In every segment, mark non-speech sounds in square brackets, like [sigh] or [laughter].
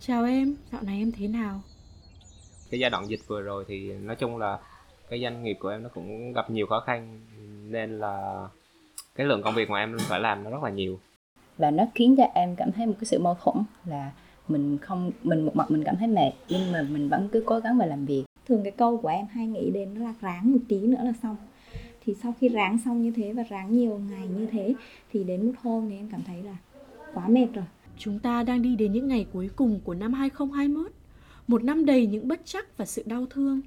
Chào em, dạo này em thế nào? cái giai đoạn dịch vừa rồi thì nói chung là cái doanh nghiệp của em nó cũng gặp nhiều khó khăn nên là cái lượng công việc mà em phải làm nó rất là nhiều. Và nó khiến cho em cảm thấy một cái sự mâu thuẫn là mình không mình một mặt mình cảm thấy mệt nhưng mà mình vẫn cứ cố gắng và làm việc. Thường cái câu của em hay nghĩ đến là ráng một tí nữa là xong. Thì sau khi ráng xong như thế và ráng nhiều ngày như thế thì đến một hôm thì em cảm thấy là quá mệt rồi Chúng ta đang đi đến những ngày cuối cùng của năm 2021 Một năm đầy những bất chắc và sự đau thương.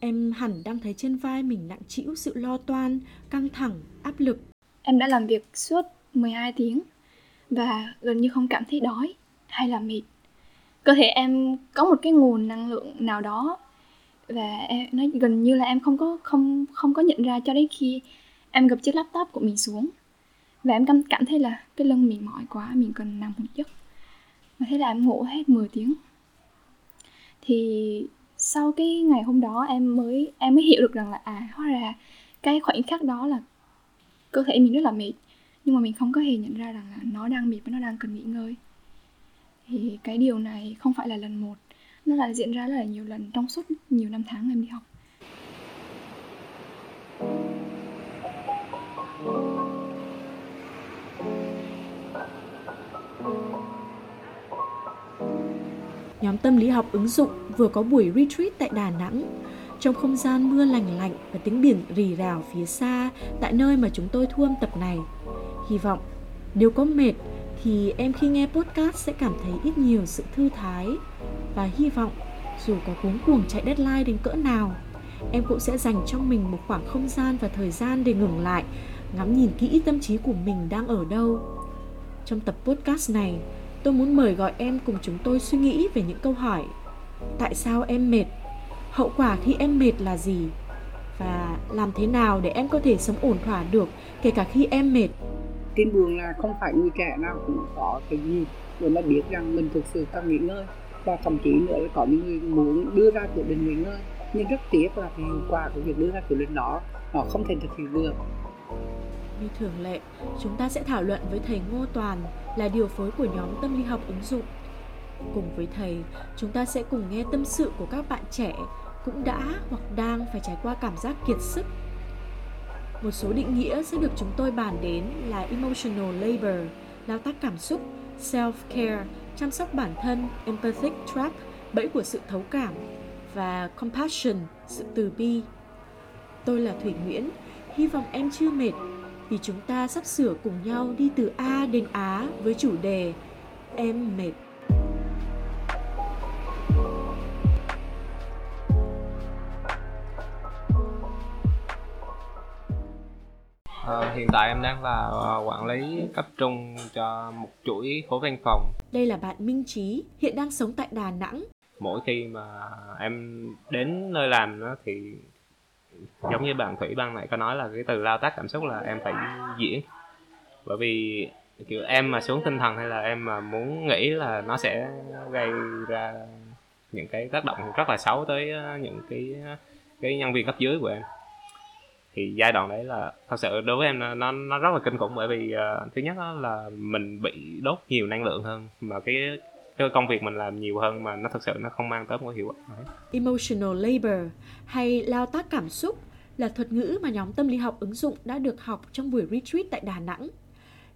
Em hẳn đang thấy trên vai mình nặng trĩu sự lo toan, căng thẳng, áp lực. Em đã làm việc suốt 12 tiếng và gần như không cảm thấy đói hay là mệt. Cơ thể em có một cái nguồn năng lượng nào đó và em, nó gần như là em không có không không có nhận ra cho đến khi em gập chiếc laptop của mình xuống và em cảm cảm thấy là cái lưng mình mỏi quá, mình cần nằm một giấc. Và thế là em ngủ hết 10 tiếng. Thì sau cái ngày hôm đó em mới em mới hiểu được rằng là à hóa ra cái khoảnh khắc đó là cơ thể mình rất là mệt, nhưng mà mình không có hề nhận ra rằng là nó đang mệt và nó đang cần nghỉ ngơi. Thì cái điều này không phải là lần một, nó là diễn ra rất là nhiều lần trong suốt nhiều năm tháng em đi học. Nhóm tâm lý học ứng dụng vừa có buổi retreat tại Đà Nẵng. Trong không gian mưa lành lạnh và tiếng biển rì rào phía xa tại nơi mà chúng tôi thu âm tập này. Hy vọng nếu có mệt thì em khi nghe podcast sẽ cảm thấy ít nhiều sự thư thái và hy vọng dù có cuống cuồng chạy deadline đến cỡ nào, em cũng sẽ dành cho mình một khoảng không gian và thời gian để ngừng lại, ngắm nhìn kỹ tâm trí của mình đang ở đâu trong tập podcast này tôi muốn mời gọi em cùng chúng tôi suy nghĩ về những câu hỏi. Tại sao em mệt? Hậu quả khi em mệt là gì? Và làm thế nào để em có thể sống ổn thỏa được kể cả khi em mệt? Tin buồn là không phải người trẻ nào cũng có cái gì để mà biết rằng mình thực sự cần nghỉ ngơi. Và thậm chí nữa là có những người muốn đưa ra quyết định nghỉ ngơi nhưng rất tiếc là cái hiệu quả của việc đưa ra quyết định đó nó không thể thực hiện được. Như thường lệ, chúng ta sẽ thảo luận với thầy Ngô Toàn là điều phối của nhóm tâm lý học ứng dụng. Cùng với thầy, chúng ta sẽ cùng nghe tâm sự của các bạn trẻ cũng đã hoặc đang phải trải qua cảm giác kiệt sức. Một số định nghĩa sẽ được chúng tôi bàn đến là emotional labor, lao tác cảm xúc, self-care, chăm sóc bản thân, empathic trap, bẫy của sự thấu cảm và compassion, sự từ bi. Tôi là Thủy Nguyễn, hy vọng em chưa mệt vì chúng ta sắp sửa cùng nhau đi từ A đến Á với chủ đề Em mệt. Ờ, hiện tại em đang là ờ, quản lý cấp trung cho một chuỗi khối văn phòng Đây là bạn Minh Trí, hiện đang sống tại Đà Nẵng. mỗi khi mà em đến nơi làm đó thì Ờ. giống như bạn thủy ban nãy có nói là cái từ lao tác cảm xúc là em phải diễn. Bởi vì kiểu em mà xuống tinh thần hay là em mà muốn nghĩ là nó sẽ gây ra những cái tác động rất là xấu tới ờ, những cái ờ, cái nhân viên cấp dưới của em. Thì giai đoạn đấy là thật sự đối với em nó nó, rất là kinh khủng bởi vì uh, thứ nhất là mình bị đốt nhiều năng lượng hơn mà cái cái công việc mình làm nhiều hơn mà nó thật sự nó không mang tới một hiệu quả. Emotional labor hay lao tác cảm xúc là thuật ngữ mà nhóm tâm lý học ứng dụng đã được học trong buổi retreat tại Đà Nẵng.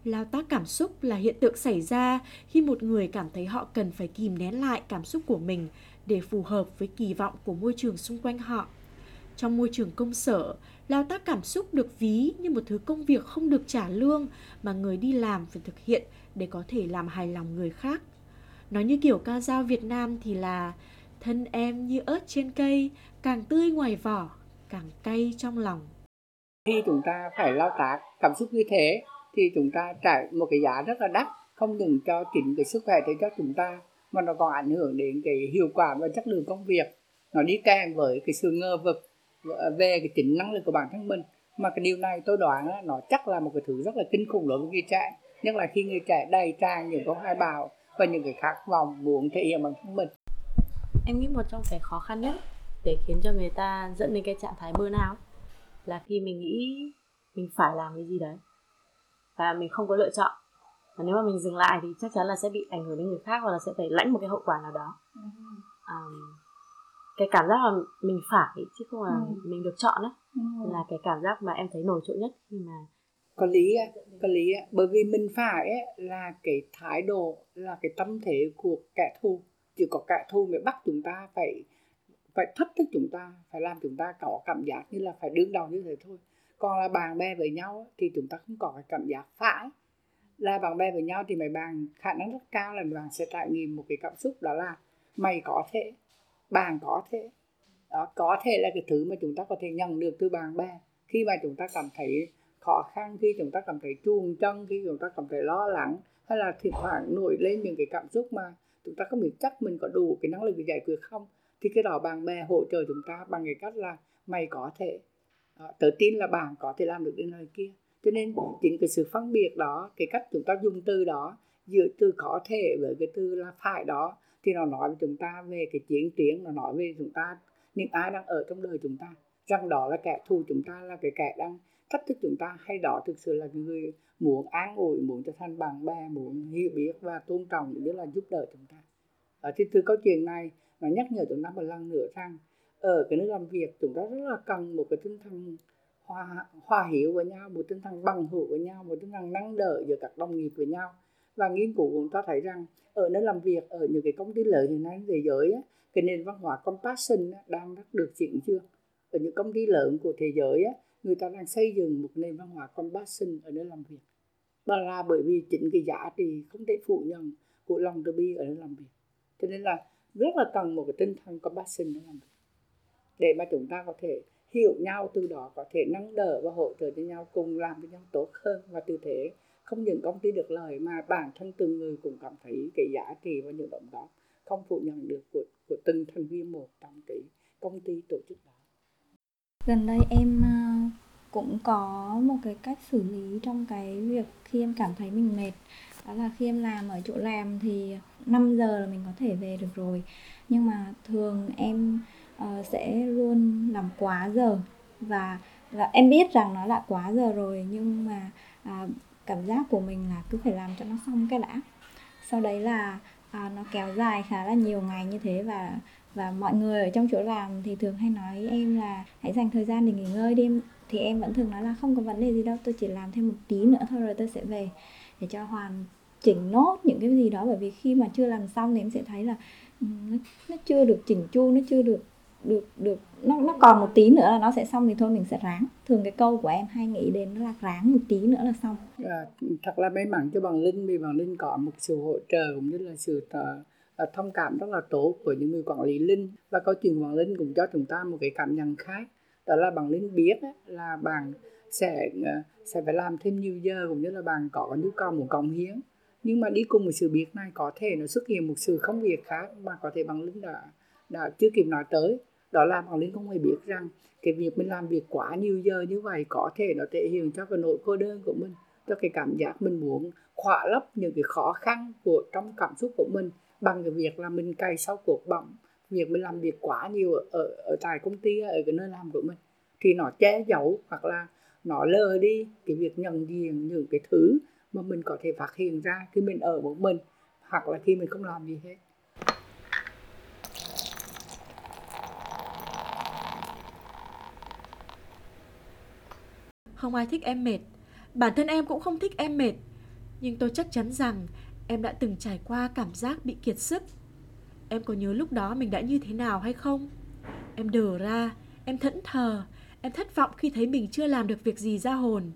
Lao tác cảm xúc là hiện tượng xảy ra khi một người cảm thấy họ cần phải kìm nén lại cảm xúc của mình để phù hợp với kỳ vọng của môi trường xung quanh họ. Trong môi trường công sở, lao tác cảm xúc được ví như một thứ công việc không được trả lương mà người đi làm phải thực hiện để có thể làm hài lòng người khác. Nói như kiểu ca dao Việt Nam thì là thân em như ớt trên cây, càng tươi ngoài vỏ, càng cay trong lòng. khi chúng ta phải lao tác cảm xúc như thế thì chúng ta trả một cái giá rất là đắt không những cho chính cái sức khỏe thể cho chúng ta mà nó còn ảnh hưởng đến cái hiệu quả và chất lượng công việc. Nó đi kèm với cái sự ngờ vực về cái chính năng lực của bản thân mình. Mà cái điều này tôi đoán nó chắc là một cái thứ rất là kinh khủng đối với người trẻ. Nhất là khi người trẻ đầy tràn những câu hai bào và những cái khát vọng muốn thể hiện bản thân mình em nghĩ một trong cái khó khăn nhất để khiến cho người ta dẫn đến cái trạng thái burnout là khi mình nghĩ mình phải làm cái gì đấy và mình không có lựa chọn và nếu mà mình dừng lại thì chắc chắn là sẽ bị ảnh hưởng đến người khác hoặc là sẽ phải lãnh một cái hậu quả nào đó um, cái cảm giác là mình phải chứ không là Ừ. mình được chọn ấy Ừ. là cái cảm giác mà em thấy nổi trội nhất khi mà có lý á, có lý á. Bởi vì mình phải á, là cái thái độ, là cái tâm thế của kẻ thù. Chỉ có kẻ thù mới bắt chúng ta phải phải thách thức chúng ta, phải làm chúng ta có cảm giác như là phải đương đầu như thế thôi. Còn là bạn bè với nhau thì chúng ta không có cái cảm giác phải là bạn bè với nhau thì mấy bạn, khả năng rất cao là bạn sẽ trải nghiệm một cái cảm xúc đó là mày có thể, bạn có thể. Đó, có thể là cái thứ mà chúng ta có thể nhận được từ bạn bè. Khi mà chúng ta cảm thấy khó khăn khi chúng ta cảm thấy chuồng chân khi chúng ta cảm thấy lo lắng, hay là thỉnh thoảng nổi lên những cái cảm xúc mà chúng ta không biết chắc mình có đủ cái năng lực để giải quyết không, thì cái đó bạn bè hỗ trợ chúng ta bằng cái cách là mày có thể ờ, tự tớ tin là bạn có thể làm được đến nơi kia. Cho nên chính cái sự phân biệt đó, cái cách chúng ta dùng từ đó, giữa từ có thể với cái từ là phải đó, thì nó nói với chúng ta về cái chiến tiến nó nói về chúng ta những ai đang ở trong đời chúng ta, rằng đó là kẻ thù chúng ta, là cái kẻ đang thách thức chúng ta, hay đó thực sự là người muốn an ủi, muốn trở thành bạn bè, muốn hiểu biết và tôn trọng cũng như là giúp đỡ chúng ta. Ở thì từ câu chuyện này, nó nhắc nhở chúng ta một lần nữa rằng, ở cái nơi làm việc, chúng ta rất là cần một cái tinh thần hòa hòa hiểu với nhau, một tinh thần bằng hữu với nhau, một tinh thần nâng đỡ giữa các đồng nghiệp với nhau và nghiên cứu cũng cho thấy rằng ở nơi làm việc ở những cái công ty lớn hiện nay thế giới á, cái nền văn hóa compassion á, đang rất được triển dương ở những công ty lớn của thế giới á, người ta đang xây dựng một nền văn hóa compassion ở nơi làm việc. Đó là bởi vì chính cái giá trị không thể phủ nhận của lòng từ bi ở nơi làm việc. Cho nên là rất là cần một cái tinh thần compassion để làm việc. Để mà chúng ta có thể hiểu nhau từ đó có thể nâng đỡ và hỗ trợ cho nhau cùng làm với nhau tốt hơn và từ thế không những công ty được lời mà bản thân từng người cũng cảm thấy cái giá trị và những đóng góp không phủ nhận được của, của từng thành viên một trong cái công ty tổ chức đó. Gần đây em ờ, cũng có một cái cách xử lý trong cái việc khi em cảm thấy mình mệt. Đó là khi em làm ở chỗ làm thì 5 giờ là mình có thể về được rồi. Nhưng mà thường em uh, sẽ luôn làm quá giờ. Và là em biết rằng nó là quá giờ rồi nhưng mà uh, cảm giác của mình là cứ phải làm cho nó xong cái đã. Sau đấy là à, nó kéo dài khá là nhiều ngày như thế và và mọi người ở trong chỗ làm thì thường hay nói em là hãy dành thời gian để nghỉ ngơi đi em. Thì em vẫn thường nói là không có vấn đề gì đâu tôi chỉ làm thêm một tí nữa thôi rồi tôi sẽ về. Để cho hoàn chỉnh nốt những cái gì đó bởi vì khi mà chưa làm xong thì em sẽ thấy là nó, nó chưa được chỉnh chu nó chưa được được được nó nó còn một tí nữa là nó sẽ xong thì thôi mình sẽ ráng. Thường cái câu của em hay nghĩ đến là ráng một tí nữa là xong. À, thật là may mắn cho bằng linh vì bằng linh có một sự hỗ trợ cũng như là sự uh, thông cảm rất là tốt của những người quản lý linh. Và câu chuyện của bằng linh cũng cho chúng ta một cái cảm nhận khác. Đó là bằng linh biết là bạn sẽ ờ, sẽ phải làm thêm nhiều giờ cũng như là bạn có nhu cầu muốn cống hiến. Nhưng mà đi cùng một sự biết này có thể nó xuất hiện một sự không việc khác mà có thể bằng linh đã đã chưa kịp nói tới đó là bằng linh không hề biết rằng cái việc mình làm việc quá nhiều giờ như vậy có thể nó thể hiện cho cái nỗi cô đơn của mình, cho cái cảm giác mình muốn khỏa lấp những cái khó khăn của trong cảm xúc của mình bằng cái việc là mình cày sau cuộc bỏng việc mình làm việc quá nhiều ở ở tại công ty, ở cái nơi làm của mình thì nó che giấu hoặc là nó lờ đi cái việc nhận diện những cái thứ mà mình có thể phát hiện ra khi mình ở một mình hoặc là khi mình không làm gì hết. Không ai thích em mệt. Bản thân em cũng không thích em mệt. Nhưng tôi chắc chắn rằng Em đã từng trải qua cảm giác bị kiệt sức. Em có nhớ lúc đó mình đã như thế nào hay không? Em đờ ra Em thẫn thờ Em thất vọng khi thấy mình chưa làm được việc gì ra hồn.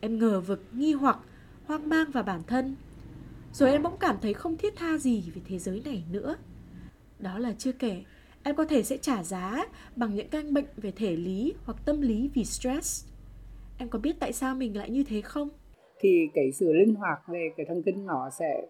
Em ngờ vực, nghi hoặc Hoang mang vào bản thân. Rồi em bỗng cảm thấy không thiết tha gì về thế giới này nữa. Đó là chưa kể Em có thể sẽ trả giá bằng những căn bệnh về thể lý hoặc tâm lý vì stress. Em có biết tại sao mình lại như thế không? thì cái sự linh hoạt về cái thần kinh nó sẽ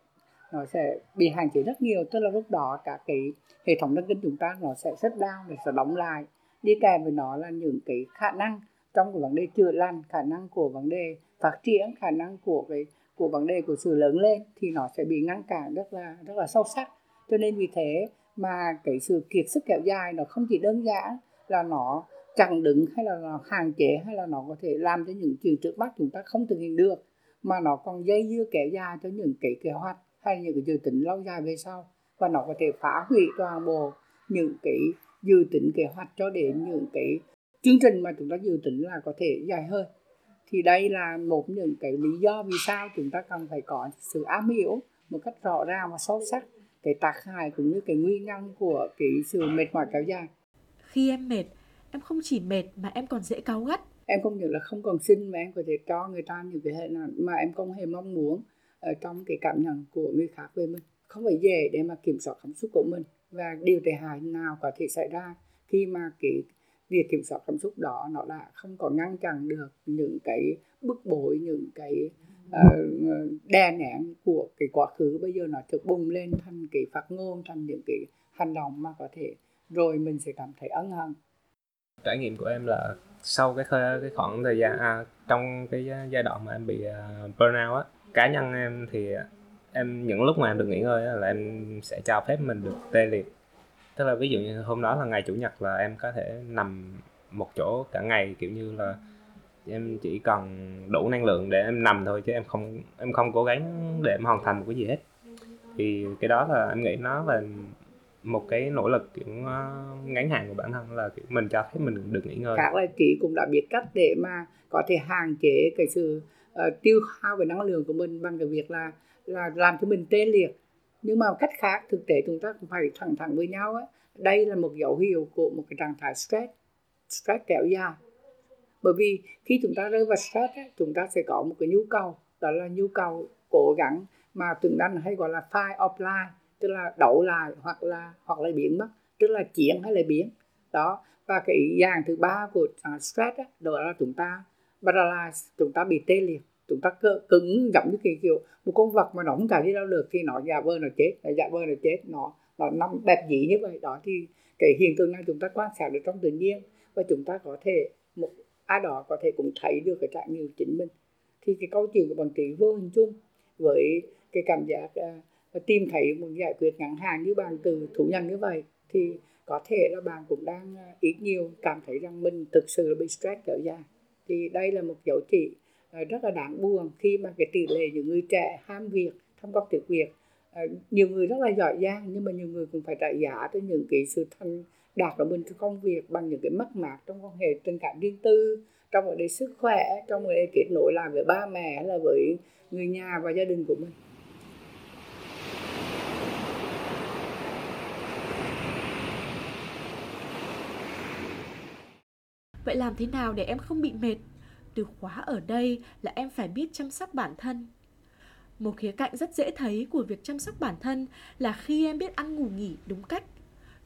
nó sẽ bị hạn chế rất nhiều. Tức là lúc đó cả cái hệ thống thần kinh chúng ta nó sẽ rất down để sẽ đóng lại. Đi kèm với nó là những cái khả năng trong cái vấn đề chữa lành, khả năng của vấn đề phát triển, khả năng của cái, của vấn đề của sự lớn lên thì nó sẽ bị ngăn cản rất là rất là sâu sắc. Cho nên vì thế mà cái sự kiệt sức kéo dài nó không chỉ đơn giản là nó chặn đứng hay là nó hạn chế hay là nó có thể làm cho những chuyện trước mắt chúng ta không thực hiện được mà nó còn dây dưa kéo dài cho những cái kế hoạch hay những cái dự tính lâu dài về sau. Và nó có thể phá hủy toàn bộ những cái dự tính kế hoạch cho đến những cái chương trình mà chúng ta dự tính là có thể dài hơn thì đây là một những cái lý do vì sao chúng ta cần phải có sự am hiểu một cách rõ ràng và sâu sắc cái tác hại cũng như cái nguyên nhân của cái sự mệt mỏi kéo dài. Khi em mệt, em không chỉ mệt mà em còn dễ cáu gắt. em không những là không còn xin mà em có thể cho người ta những cái hệ nào mà em không hề mong muốn ở trong cái cảm nhận của người khác về mình. Không phải dễ để mà kiểm soát cảm xúc của mình và điều tệ hại nào có thể xảy ra khi mà cái việc kiểm soát cảm xúc đó nó đã không còn ngăn chặn được những cái bức bối những cái uh, đè nén của cái quá khứ. Bây giờ nó chợt bùng lên thành cái phát ngôn thành những cái hành động mà có thể rồi mình sẽ cảm thấy ân hận trải nghiệm của em là sau cái khơi, cái khoảng thời gian à, trong cái giai đoạn mà em bị à, burnout á cá nhân em thì em những lúc mà em được nghỉ ngơi á, là em sẽ cho phép mình được tê liệt. Tức là ví dụ như hôm đó là ngày chủ nhật là em có thể nằm một chỗ cả ngày kiểu như là em chỉ cần đủ năng lượng để em nằm thôi chứ em không em không cố gắng để em hoàn thành một cái gì hết. Thì cái đó là em nghĩ nó là một cái nỗ lực kiểu ờ, ngắn hạn của bản thân là kiểu mình cho phép mình được nghỉ ngơi. Các là chị cũng đã biết cách để mà có thể hạn chế cái sự uh, tiêu hao về năng lượng của mình bằng cái việc là là làm cho mình tê liệt. Nhưng mà cách khác thực tế chúng ta cũng phải thẳng thắn với nhau ấy. đây là một dấu hiệu của một cái trạng thái stress stress kéo dài. Bởi vì khi chúng ta rơi vào stress ấy, chúng ta sẽ có một cái nhu cầu đó là nhu cầu cố gắng mà từng Anh hay gọi là fight offline tức là đậu lại hoặc là hoặc là biến mất. Tức là chiến hay là biến. Đó. Và cái dạng thứ ba của uh, stress đó là chúng ta paralyze chúng ta bị tê liệt. Chúng ta cơ, cứng giống như cái kiểu một con vật mà nó không thể đi đâu được thì nó giả vờ nó chết nó giả vờ nó chết nó nó nằm đẹp dĩ như vậy. Đó thì cái hiện tượng này chúng ta quan sát được trong tự nhiên và chúng ta có thể một ai đó có thể cũng thấy được cái trải nghiệm chính mình. Thì cái câu chuyện của bọn chị vô hình chung với cái cảm giác uh, tìm thấy một giải quyết ngắn hạn như bạn từ thủ nhân như vậy, thì có thể là bạn cũng đang à, ít nhiều cảm thấy rằng mình thực sự là bị stress kéo dài. Thì đây là một dấu chỉ à, rất là đáng buồn khi mà cái tỷ lệ những người trẻ ham việc tham công tiểu việc à, nhiều người rất là giỏi giang nhưng mà nhiều người cũng phải trả giá cho những cái sự thành đạt của mình trong công việc bằng những cái mất mát trong quan hệ tình cảm riêng tư, trong vấn đề sức khỏe, trong vấn đề kết nối lại với ba mẹ hay là với người nhà và gia đình của mình. Vậy làm thế nào để em không bị mệt? Từ khóa ở đây là em phải biết chăm sóc bản thân. Một khía cạnh rất dễ thấy của việc chăm sóc bản thân là khi em biết ăn ngủ nghỉ đúng cách.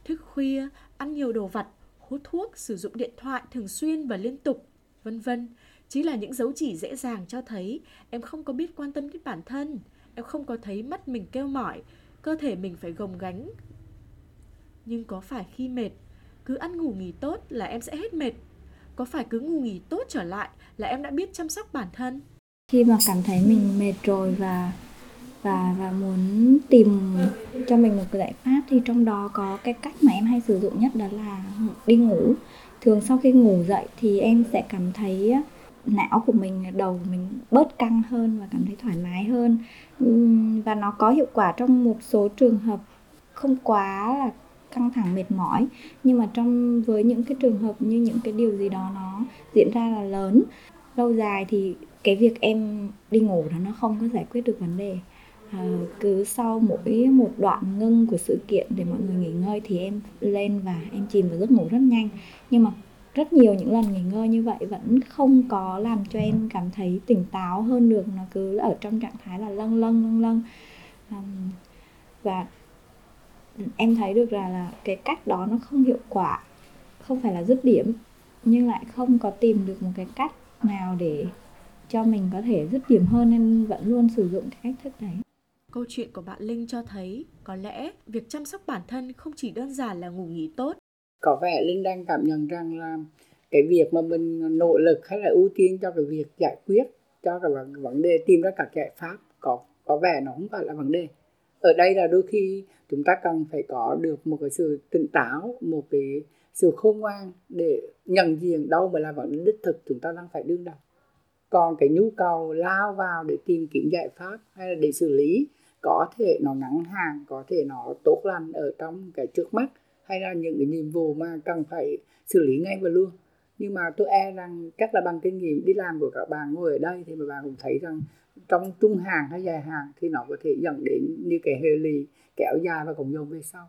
Thức khuya, ăn nhiều đồ vặt, hút thuốc, sử dụng điện thoại thường xuyên và liên tục, vân vân chỉ là những dấu chỉ dễ dàng cho thấy em không có biết quan tâm đến bản thân, em không có thấy mắt mình kêu mỏi, cơ thể mình phải gồng gánh. Nhưng có phải khi mệt, cứ ăn ngủ nghỉ tốt là em sẽ hết mệt? Có phải cứ ngủ nghỉ tốt trở lại là em đã biết chăm sóc bản thân? Khi mà cảm thấy mình mệt rồi và và và muốn tìm cho mình một cái giải pháp thì trong đó có cái cách mà em hay sử dụng nhất đó là đi ngủ thường sau khi ngủ dậy thì em sẽ cảm thấy não của mình, đầu mình bớt căng hơn và cảm thấy thoải mái hơn và nó có hiệu quả trong một số trường hợp không quá là căng thẳng mệt mỏi. Nhưng mà trong với những cái trường hợp như những cái điều gì đó nó diễn ra là lớn lâu dài thì cái việc em đi ngủ đó nó không có giải quyết được vấn đề. À, cứ sau mỗi một đoạn ngưng của sự kiện để mọi người nghỉ ngơi thì em lên và em chìm vào giấc ngủ rất nhanh. Nhưng mà rất nhiều những lần nghỉ ngơi như vậy vẫn không có làm cho em cảm thấy tỉnh táo hơn được. Nó cứ ở trong trạng thái là lâng lâng lâng lâng. À, và em thấy được là là cái cách đó nó không hiệu quả không phải là dứt điểm nhưng lại không có tìm được một cái cách nào để cho mình có thể dứt điểm hơn nên vẫn luôn sử dụng cái cách thức đấy Câu chuyện của bạn Linh cho thấy có lẽ việc chăm sóc bản thân không chỉ đơn giản là ngủ nghỉ tốt. Có vẻ Linh đang cảm nhận rằng là cái việc mà mình nỗ lực hay là ưu tiên cho cái việc giải quyết cho cái vấn đề tìm ra các giải pháp có có vẻ nó không phải là vấn đề ở đây là đôi khi chúng ta cần phải có được một cái sự tỉnh táo, một cái sự khôn ngoan để nhận diện đâu mới là vấn đề đích thực chúng ta đang phải đương đầu. Còn cái nhu cầu lao vào để tìm kiếm giải pháp hay là để xử lý, có thể nó ngắn hàng có thể nó tốt lành ở trong cái trước mắt hay là những cái nhiệm vụ mà cần phải xử lý ngay và luôn. Nhưng mà tôi e rằng chắc là bằng kinh nghiệm đi làm của các bạn ngồi ở đây thì mà bạn cũng thấy rằng trong trung hàng hay dài hàng thì nó có thể dẫn đến như cái hệ lụy kéo dài và cũng dồn về sau.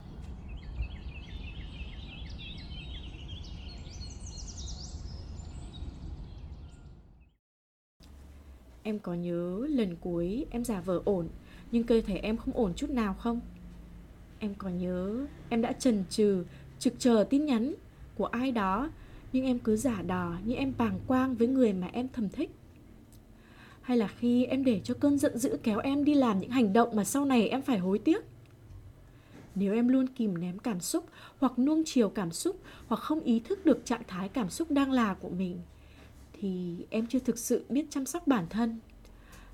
Em có nhớ lần cuối em giả vờ ổn, Nhưng cơ thể em không ổn chút nào không? Em có nhớ em đã chần chừ, Trực chờ tin nhắn của ai đó, Nhưng em cứ giả đò như em bàng quang với người mà em thầm thích? Hay là khi em để cho cơn giận dữ kéo em đi làm những hành động mà sau này em phải hối tiếc? Nếu em luôn kìm ném cảm xúc hoặc nuông chiều cảm xúc hoặc không ý thức được trạng thái cảm xúc đang là của mình, thì em chưa thực sự biết chăm sóc bản thân.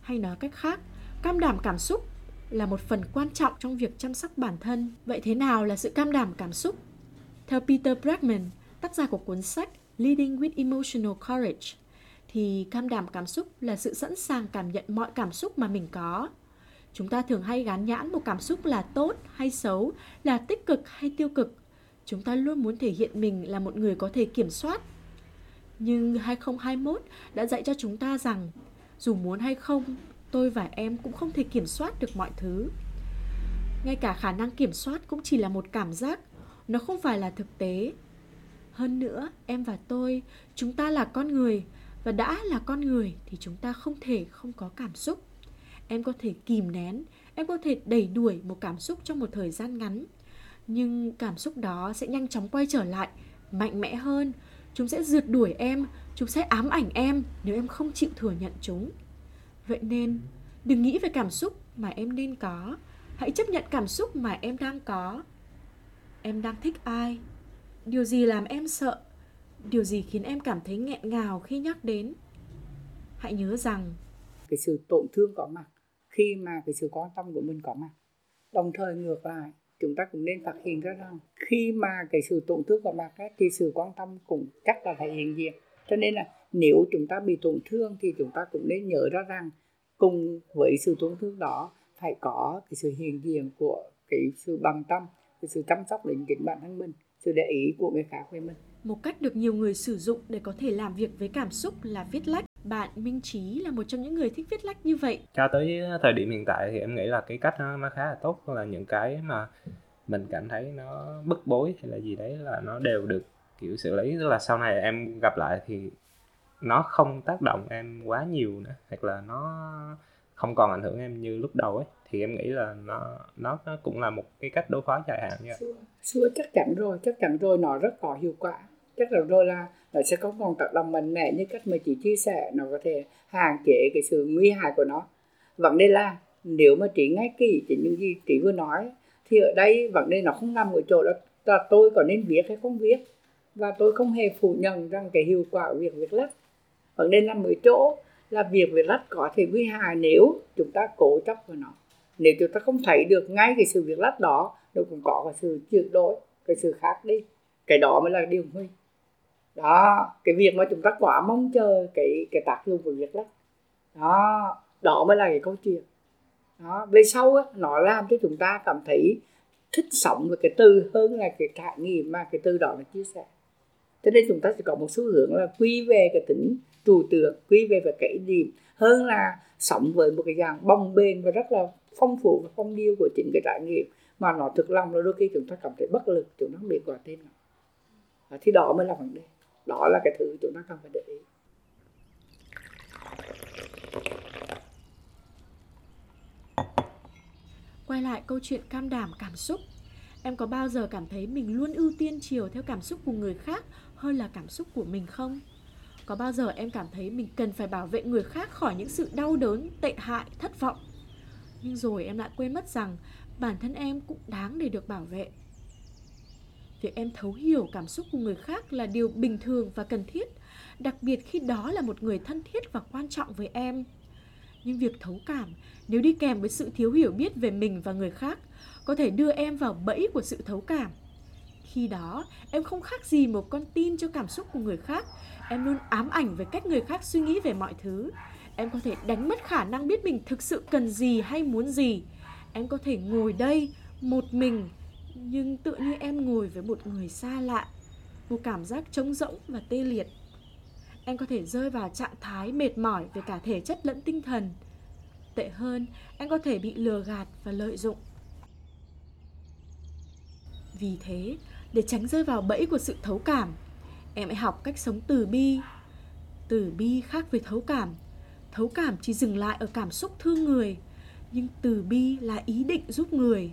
Hay nói cách khác, cam đảm cảm xúc là một phần quan trọng trong việc chăm sóc bản thân. Vậy thế nào là sự cam đảm cảm xúc? Theo peter bregman, tác giả của cuốn sách leading with emotional courage, thì cam đảm cảm xúc là sự sẵn sàng cảm nhận mọi cảm xúc mà mình có chúng ta thường hay gán nhãn một cảm xúc là tốt hay xấu là tích cực hay tiêu cực chúng ta luôn muốn thể hiện mình là một người có thể kiểm soát nhưng 2021 đã dạy cho chúng ta rằng dù muốn hay không, tôi và em cũng không thể kiểm soát được mọi thứ. Ngay cả khả năng kiểm soát cũng chỉ là một cảm giác, nó không phải là thực tế. Hơn nữa, em và tôi, chúng ta là con người và đã là con người thì chúng ta không thể không có cảm xúc. Em có thể kìm nén, em có thể đẩy đuổi một cảm xúc trong một thời gian ngắn, nhưng cảm xúc đó sẽ nhanh chóng quay trở lại, mạnh mẽ hơn Chúng sẽ rượt đuổi em, chúng sẽ ám ảnh em nếu em không chịu thừa nhận chúng. Vậy nên, đừng nghĩ về cảm xúc mà em nên có, hãy chấp nhận cảm xúc mà em đang có. Em đang thích ai? Điều gì làm em sợ? Điều gì khiến em cảm thấy nghẹn ngào khi nhắc đến? Hãy nhớ rằng cái sự tổn thương có mặt khi mà cái sự quan tâm của mình có mặt. Đồng thời ngược lại, chúng ta cũng nên phát hiện ra rằng khi mà cái sự tổn thương của mặt ấy, thì sự quan tâm cũng chắc là phải hiện diện. Cho nên là nếu chúng ta bị tổn thương thì chúng ta cũng nên nhớ ra rằng cùng với sự tổn thương đó phải có cái sự hiện diện của cái sự bằng tâm cái sự chăm sóc đến chính bản thân mình sự để ý của người khác về mình. Một cách được nhiều người sử dụng để có thể làm việc với cảm xúc là viết lách bạn Minh Trí là một trong những người thích viết lách như vậy. Cho tới thời điểm hiện tại thì em nghĩ là cái cách nó, nó khá là tốt là những cái mà mình cảm thấy nó bức bối hay là gì đấy là nó đều được kiểu xử lý tức là sau này em gặp lại thì nó không tác động em quá nhiều nữa hoặc là nó không còn ảnh hưởng em như lúc đầu ấy thì em nghĩ là nó nó, nó cũng là một cái cách đối phó dài hạn như vậy. Xưa chắc chắn rồi, chắc chắn rồi nó rất có hiệu quả. Chắc là rồi là nó sẽ có còn tác động mạnh mẽ như cách mà chị chia sẻ, nó có thể hạn chế cái sự nguy hại của nó. Vấn đề là, nếu mà chị nghe kỹ chỉ những gì chị vừa nói, thì ở đây vấn đề nó không nằm ở chỗ đó, là tôi có nên viết hay không viết và tôi không hề phủ nhận rằng cái hiệu quả của việc viết lách. Vấn đề nằm ở chỗ là việc viết lách có thể nguy hại nếu chúng ta cố chấp vào nó. Nếu chúng ta không thấy được ngay cái sự việc lách đó, nó cũng có cái sự chuyển đổi, cái sự khác đi. Cái đó mới là điều nguy đó cái việc mà chúng ta quá mong chờ cái cái tác dụng của việc đó. Đó đó mới là cái câu chuyện. Đó về sau á, nó làm cho chúng ta cảm thấy thích sống với cái từ hơn là cái trải nghiệm mà cái từ đó nó chia sẻ. Cho nên chúng ta sẽ có một xu hướng là quy về cái tính trừu tượng quy về về cái điểm hơn là sống với một cái dạng bồng bềnh và rất là phong phú và phong điêu của chính cái trải nghiệm mà nó thực lòng là đôi khi chúng ta cảm thấy bất lực chúng ta không biết gọi tên nó. Thì đó mới là vấn đề đó là cái thứ chúng ta cần phải để ý. Quay lại câu chuyện cam đảm, cảm xúc. Em có bao giờ cảm thấy mình luôn ưu tiên chiều theo cảm xúc của người khác hơn là cảm xúc của mình không? Có bao giờ em cảm thấy mình cần phải bảo vệ người khác khỏi những sự đau đớn, tệ hại, thất vọng? Nhưng rồi em lại quên mất rằng bản thân em cũng đáng để được bảo vệ việc em thấu hiểu cảm xúc của người khác là điều bình thường và cần thiết đặc biệt khi đó là một người thân thiết và quan trọng với em nhưng việc thấu cảm nếu đi kèm với sự thiếu hiểu biết về mình và người khác có thể đưa em vào bẫy của sự thấu cảm Khi đó, em không khác gì một con tin cho cảm xúc của người khác. Em luôn ám ảnh về cách người khác suy nghĩ về mọi thứ. Em có thể đánh mất khả năng biết mình thực sự cần gì hay muốn gì. Em có thể ngồi đây một mình nhưng tự như em ngồi với một người xa lạ, một cảm giác trống rỗng và tê liệt. Em có thể rơi vào trạng thái mệt mỏi về cả thể chất lẫn tinh thần. Tệ hơn, em có thể bị lừa gạt và lợi dụng. Vì thế, để tránh rơi vào bẫy của sự thấu cảm, em hãy học cách sống từ bi. Từ bi khác với thấu cảm. Thấu cảm chỉ dừng lại ở cảm xúc thương người, nhưng từ bi là ý định giúp người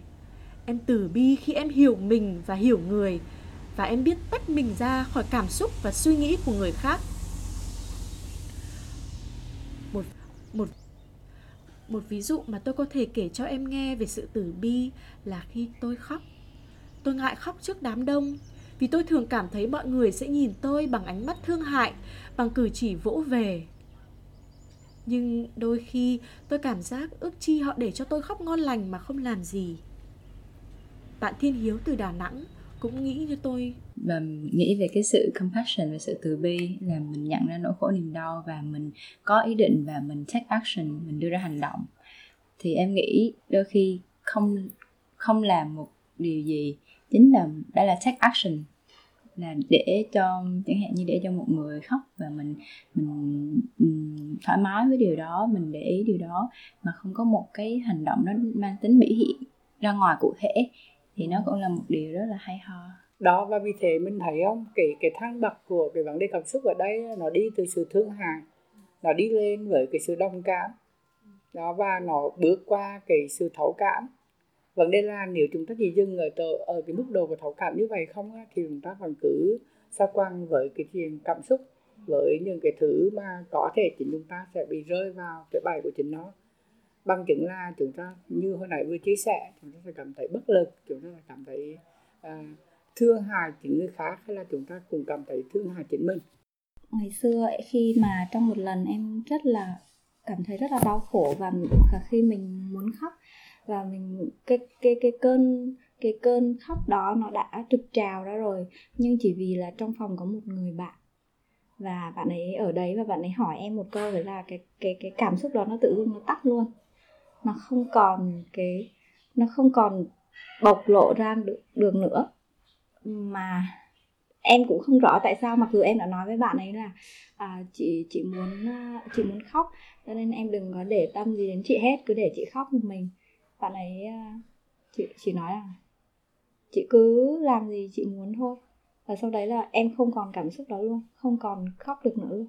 em từ bi khi em hiểu mình và hiểu người, và em biết tách mình ra khỏi cảm xúc và suy nghĩ của người khác. Một một một ví dụ mà tôi có thể kể cho em nghe về sự tử bi là khi tôi khóc. Tôi ngại khóc trước đám đông, vì tôi thường cảm thấy mọi người sẽ nhìn tôi bằng ánh mắt thương hại, bằng cử chỉ vỗ về. Nhưng đôi khi tôi cảm giác ước chi họ để cho tôi khóc ngon lành mà không làm gì bạn Thiên Hiếu từ Đà Nẵng cũng nghĩ như tôi. Và nghĩ về cái sự compassion và sự từ bi là mình nhận ra nỗi khổ niềm đau và mình có ý định và mình take action mình đưa ra hành động. Thì em nghĩ đôi khi không không làm một điều gì chính là đã là take action là để cho chẳng hạn như để cho một người khóc và mình mình, mình thoải mái với điều đó mình để ý điều đó mà không có một cái hành động nó mang tính biểu hiện ra ngoài cụ thể thì nó cũng là một điều rất là hay ho. Đó và vì thế mình thấy không cái cái thang bậc của cái vấn đề cảm xúc ở đây nó đi từ sự thương hại nó đi lên với cái sự đồng cảm. Đó và nó bước qua cái sự thấu cảm. Vấn đề là nếu chúng ta chỉ dừng ở tờ, ở cái mức độ của thấu cảm như vậy không á, thì chúng ta còn cứ xa quăng với cái chuyện cảm xúc với những cái thứ mà có thể chính chúng ta sẽ bị rơi vào cái bài của chính nó bằng chứng là chúng ta như hồi nãy vừa chia sẻ chúng ta sẽ cảm thấy bất lực chúng ta sẽ cảm thấy à, thương hại chính người khác hay là chúng ta cùng cảm thấy thương hại chính mình. Ngày xưa ấy, khi mà trong một lần em rất là cảm thấy rất là đau khổ và khi mình muốn khóc và mình cái cái cái cơn cái cơn khóc đó nó đã trực trào ra rồi nhưng chỉ vì là trong phòng có một người bạn và bạn ấy ở đấy và bạn ấy hỏi em một câu đấy là cái cái cái cảm xúc đó nó tự dưng nó tắt luôn nó không còn cái nó không còn bộc lộ ra được, được nữa. Mà em cũng không rõ tại sao mặc dù em đã nói với bạn ấy là à, chị chị muốn à, chị muốn khóc cho nên em đừng có để tâm gì đến chị hết cứ để chị khóc một mình. Bạn ấy à, chị chị nói là chị cứ làm gì chị muốn thôi. Và sau đấy là em không còn cảm xúc đó luôn không còn khóc được nữa luôn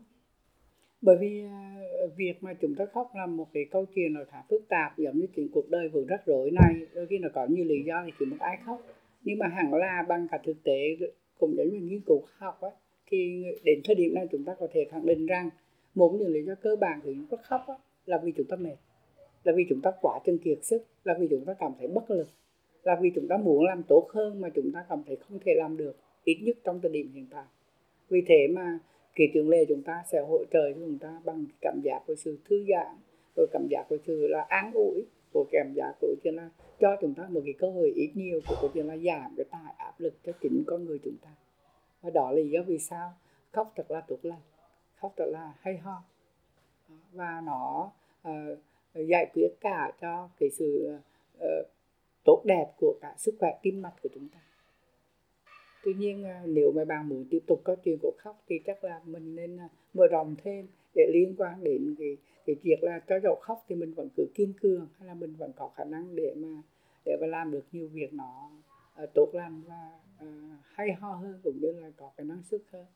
bởi vì à, việc mà chúng ta khóc là một cái câu chuyện nó khá phức tạp giống như chuyện cuộc đời vừa rắc rối này. Đôi khi nó có nhiều lý do thì chỉ một ai khóc. Nhưng mà hẳn là bằng cả thực tế cũng giống như nghiên cứu học á thì đến thời điểm này chúng ta có thể khẳng định rằng một những lý do cơ bản của chúng ta khóc á, là vì chúng ta mệt là vì chúng ta quá chân kiệt sức là vì chúng ta cảm thấy bất lực là vì chúng ta muốn làm tốt hơn mà chúng ta cảm thấy không thể làm được ít nhất trong thời điểm hiện tại. Vì thế mà kỳ trường lệ chúng ta sẽ hỗ trợ cho chúng ta bằng cảm giác của sự thư giãn rồi cảm giác của sự là an ủi của cảm giác của chuyện là cho chúng ta một cái cơ hội ít nhiều của của chuyện là giảm cái tài áp lực cho chính con người chúng ta. Và đó là lý do vì sao khóc thật là tốt lành khóc thật là hay ho. Và nó uh, giải quyết cả cho cái sự uh, tốt đẹp của cả sức khỏe tim mạch của chúng ta tuy nhiên à, nếu mà bạn muốn tiếp tục câu chuyện của khóc thì chắc là mình nên à, mở rộng thêm để liên quan đến cái cái việc là cho dầu khóc thì mình vẫn cứ kiên cường hay là mình vẫn có khả năng để mà để mà làm được nhiều việc nó uh, tốt lành và uh, hay ho hơn cũng như là có cái năng suất hơn.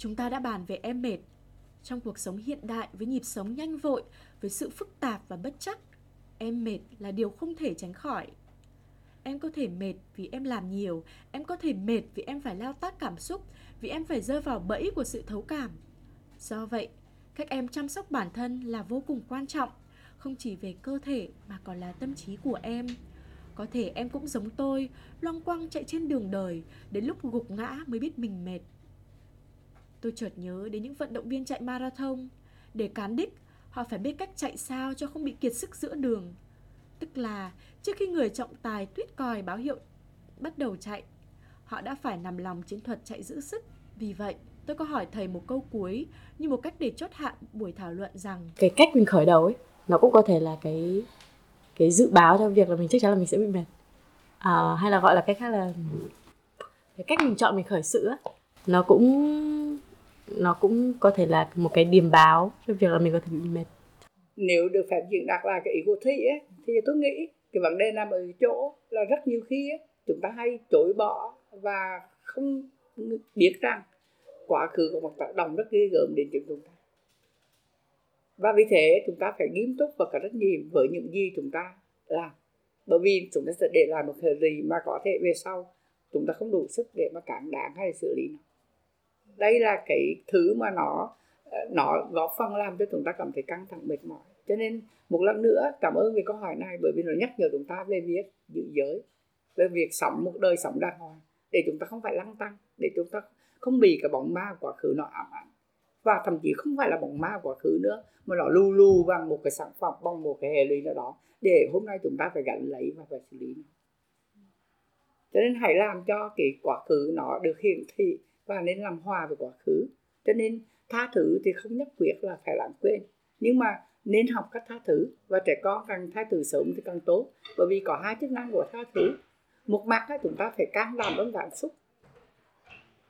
Chúng ta đã bàn về em mệt. Trong cuộc sống hiện đại với nhịp sống nhanh vội, với sự phức tạp và bất chắc, em mệt là điều không thể tránh khỏi. Em có thể mệt vì em làm nhiều, em có thể mệt vì em phải lao tác cảm xúc, vì em phải rơi vào bẫy của sự thấu cảm. Do vậy, cách em chăm sóc bản thân là vô cùng quan trọng, không chỉ về cơ thể mà còn là tâm trí của em. Có thể em cũng giống tôi, loang quăng chạy trên đường đời, đến lúc gục ngã mới biết mình mệt. Tôi chợt nhớ đến những vận động viên chạy marathon. Để cán đích, họ phải biết cách chạy sao cho không bị kiệt sức giữa đường. Tức là trước khi người trọng tài tuyết còi báo hiệu bắt đầu chạy, họ đã phải nằm lòng chiến thuật chạy giữ sức. Vì vậy, tôi có hỏi thầy một câu cuối như một cách để chốt hạ buổi thảo luận rằng cái cách mình khởi đầu ấy nó cũng có thể là cái cái dự báo cho việc là mình chắc chắn là mình sẽ bị mệt à, hay là gọi là cách khác là cái cách mình chọn mình khởi sự ấy, nó cũng nó cũng có thể là một cái điềm báo cho việc là mình có thể bị mệt. Nếu được phép diễn đạt lại cái ý của Thủy ấy, thì tôi nghĩ cái vấn đề nằm ở chỗ là rất nhiều khi ấy, chúng ta hay chối bỏ và không biết rằng quá khứ của một tác động rất ghê gớm đến chúng ta. Và vì thế chúng ta phải nghiêm túc và cả trách nhiệm với những gì chúng ta làm. Bởi vì chúng ta sẽ để lại một hệ gì mà có thể về sau chúng ta không đủ sức để mà cản đáng hay xử lý nó đây là cái thứ mà nó ờ, nó góp phần làm cho chúng ta cảm thấy căng thẳng mệt mỏi. Cho nên một lần nữa, cảm ơn về câu hỏi này bởi vì nó nhắc nhở chúng ta về việc giữ giới, về việc sống một đời sống đàng hoàng, để chúng ta không phải lăng tăng, để chúng ta không bị cái bóng ma quá khứ nó ám ảnh. Và thậm chí không phải là bóng ma quá khứ nữa, mà nó lù lù bằng một cái sản phẩm, bằng một cái hệ lụy nào đó, để hôm nay chúng ta phải gánh lấy và phải xử lý cho nên hãy làm cho cái quá khứ nó được hiển thị và nên làm hòa với quá khứ. Cho nên tha thứ thì không nhất quyết là phải lãng quên. Nhưng mà nên học cách tha thứ. Và trẻ con càng tha thứ sớm thì càng tốt. Bởi vì có hai chức năng của tha thứ. Một mặt là chúng ta phải can đảm trong cảm xúc.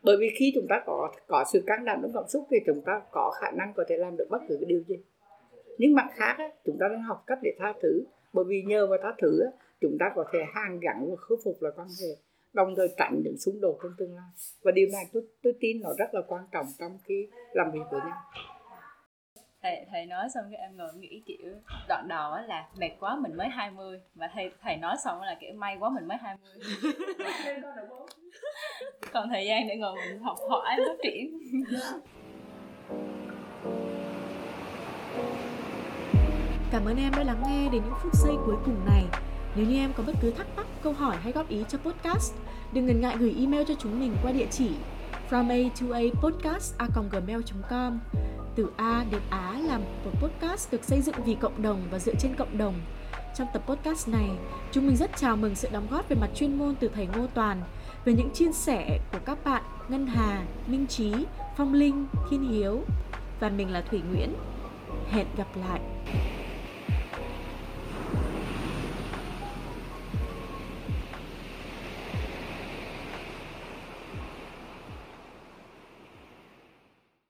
Bởi vì khi chúng ta có có sự can đảm trong cảm xúc thì chúng ta có khả năng có thể làm được bất cứ cái điều gì. Nhưng mặt khác á, chúng ta nên học cách để tha thứ. Bởi vì nhờ vào tha thứ á, chúng ta có thể hàn gắn và khôi phục lại quan hệ đồng thời tránh những xung đột trong tương lai. Và điều này tôi tôi tin nó rất là quan trọng trong khi làm việc với nhau. Thầy thầy nói xong cái em ngồi nghĩ kiểu đoạn đầu á là mệt quá mình mới 20 mà thầy thầy nói xong là kiểu may quá mình mới 20 [laughs] còn thời gian để ngồi mình học hỏi phát triển. Cảm ơn em đã lắng nghe đến những phút giây cuối cùng này. Nếu như em có bất cứ thắc mắc, câu hỏi hay góp ý cho podcast, đừng ngần ngại gửi email cho chúng mình qua địa chỉ from a to a podcast a gmail.com từ A đến Á là một podcast được xây dựng vì cộng đồng và dựa trên cộng đồng. Trong tập podcast này, chúng mình rất chào mừng sự đóng góp về mặt chuyên môn từ thầy Ngô Toàn về những chia sẻ của các bạn Ngân Hà, Minh Trí, Phong Linh, Thiên Hiếu và mình là Thủy Nguyễn. Hẹn gặp lại.